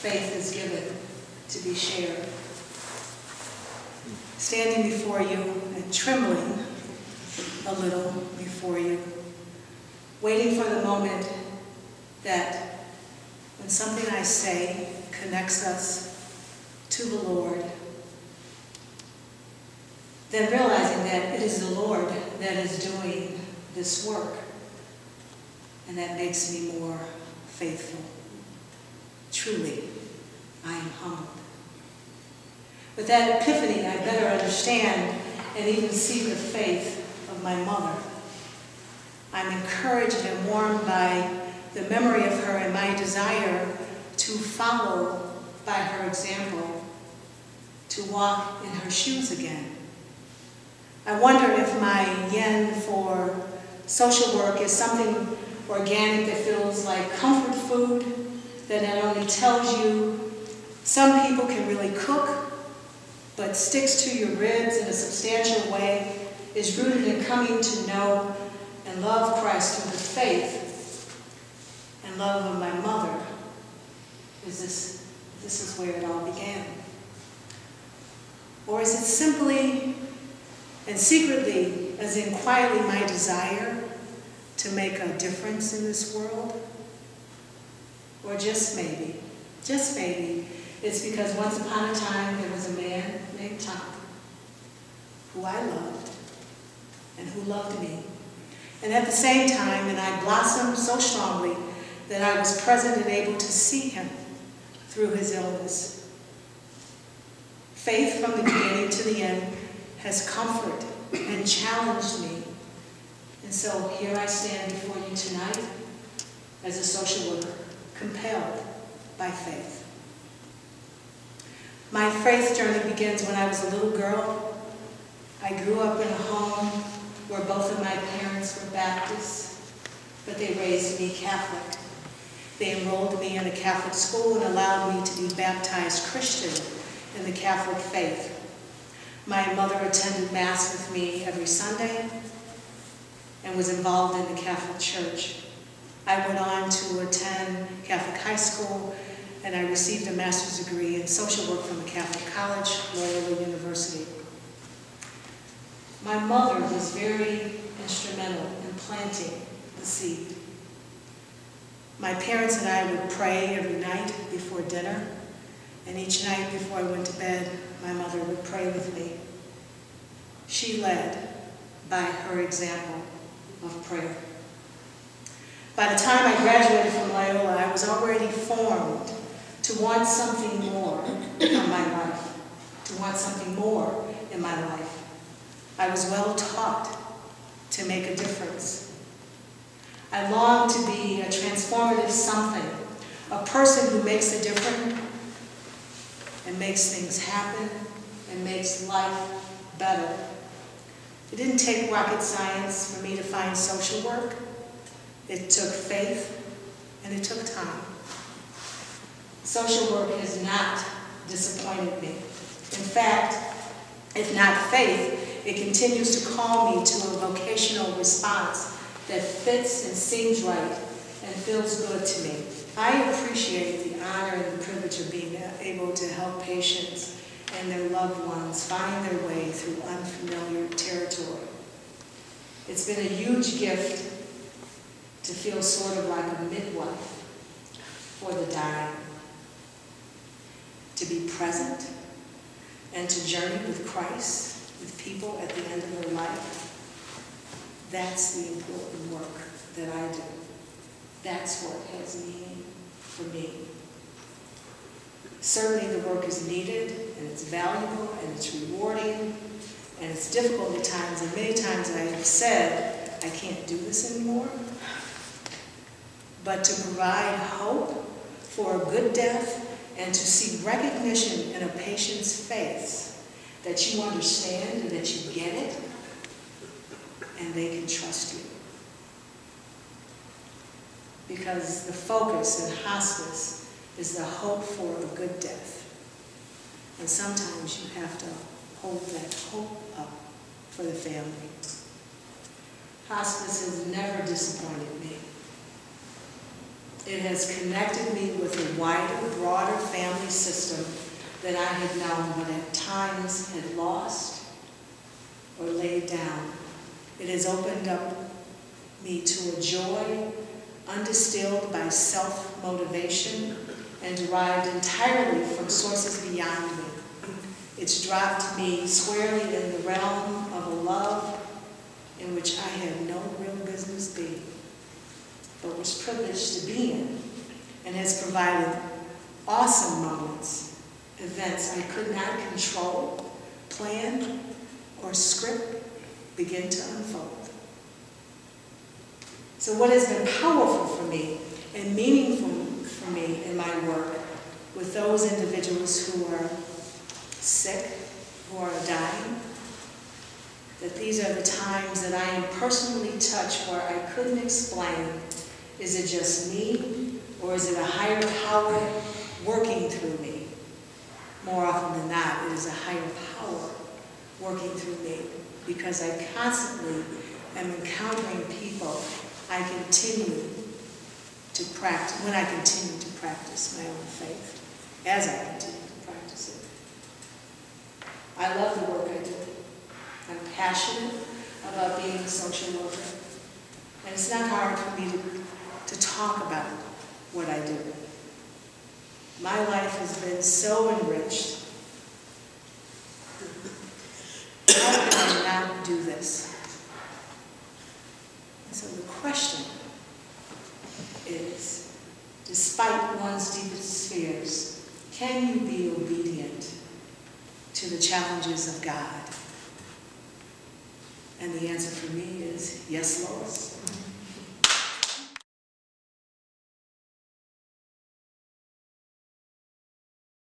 faith is given to be shared. Standing before you and trembling a little before you, waiting for the moment that when something I say connects us to the Lord, then realizing that it is the Lord that is doing this work, and that makes me more faithful. Truly, I am humbled. With that epiphany, I better understand and even see the faith of my mother. I'm encouraged and warmed by the memory of her and my desire to follow by her example, to walk in her shoes again. I wonder if my yen for social work is something organic that feels like comfort food, that not only tells you some people can really cook, but sticks to your ribs in a substantial way, is rooted in coming to know and love Christ through the faith and love of my mother. Is this, this is where it all began. Or is it simply and secretly, as in quietly, my desire to make a difference in this world? Or just maybe, just maybe, it's because once upon a time there was a man named Tom who I loved and who loved me. And at the same time, and I blossomed so strongly that I was present and able to see him through his illness. Faith from the beginning to the end has comforted and challenged me. And so here I stand before you tonight as a social worker, compelled by faith. My faith journey begins when I was a little girl. I grew up in a home where both of my parents were Baptists, but they raised me Catholic. They enrolled me in a Catholic school and allowed me to be baptized Christian in the Catholic faith. My mother attended Mass with me every Sunday and was involved in the Catholic Church. I went on to attend Catholic high school and I received a master's degree in social work from a Catholic college, Loyola University. My mother was very instrumental in planting the seed. My parents and I would pray every night before dinner, and each night before I went to bed, my mother would pray with me. She led by her example of prayer. By the time I graduated from Loyola, I was already formed to want something more in my life, to want something more in my life. I was well taught to make a difference. I longed to be a transformative something, a person who makes a difference and makes things happen and makes life better. It didn't take rocket science for me to find social work. It took faith and it took time. Social work has not disappointed me. In fact, if not faith, it continues to call me to a vocational response that fits and seems right and feels good to me. I appreciate the honor and the privilege of being able to help patients and their loved ones find their way through unfamiliar territory. It's been a huge gift to feel sort of like a midwife for the dying to be present and to journey with Christ, with people at the end of their life. That's the important work that I do. That's what has meaning for me. Certainly the work is needed, and it's valuable, and it's rewarding, and it's difficult at times, and many times I have said, I can't do this anymore. But to provide hope for a good death and to see recognition in a patient's face that you understand and that you get it, and they can trust you. Because the focus in hospice is the hope for a good death. And sometimes you have to hold that hope up for the family. Hospice has never disappointed me. It has connected me with a wider, broader family system that I had known, but at times had lost or laid down. It has opened up me to a joy undistilled by self-motivation and derived entirely from sources beyond me. It's dropped me squarely in the realm of a love in which I have no real business being, but was privileged to be in, and has provided awesome moments, events I could not control, plan, or script begin to unfold. So what has been powerful for me and meaningful for me in my work with those individuals who are sick, who are dying, that these are the times that I am personally touched where I couldn't explain, is it just me or is it a higher power working through me? More often than not, it is a higher power working through me because I constantly am encountering people I continue to practice, when I continue to practice my own faith, as I continue to practice it. I love the work I do. I'm passionate about being a social worker. And it's not hard for me to, to talk about what I do. My life has been so enriched. How can I not do this? So the question is, despite one's deepest fears, can you be obedient to the challenges of God? And the answer for me is, yes, Lord.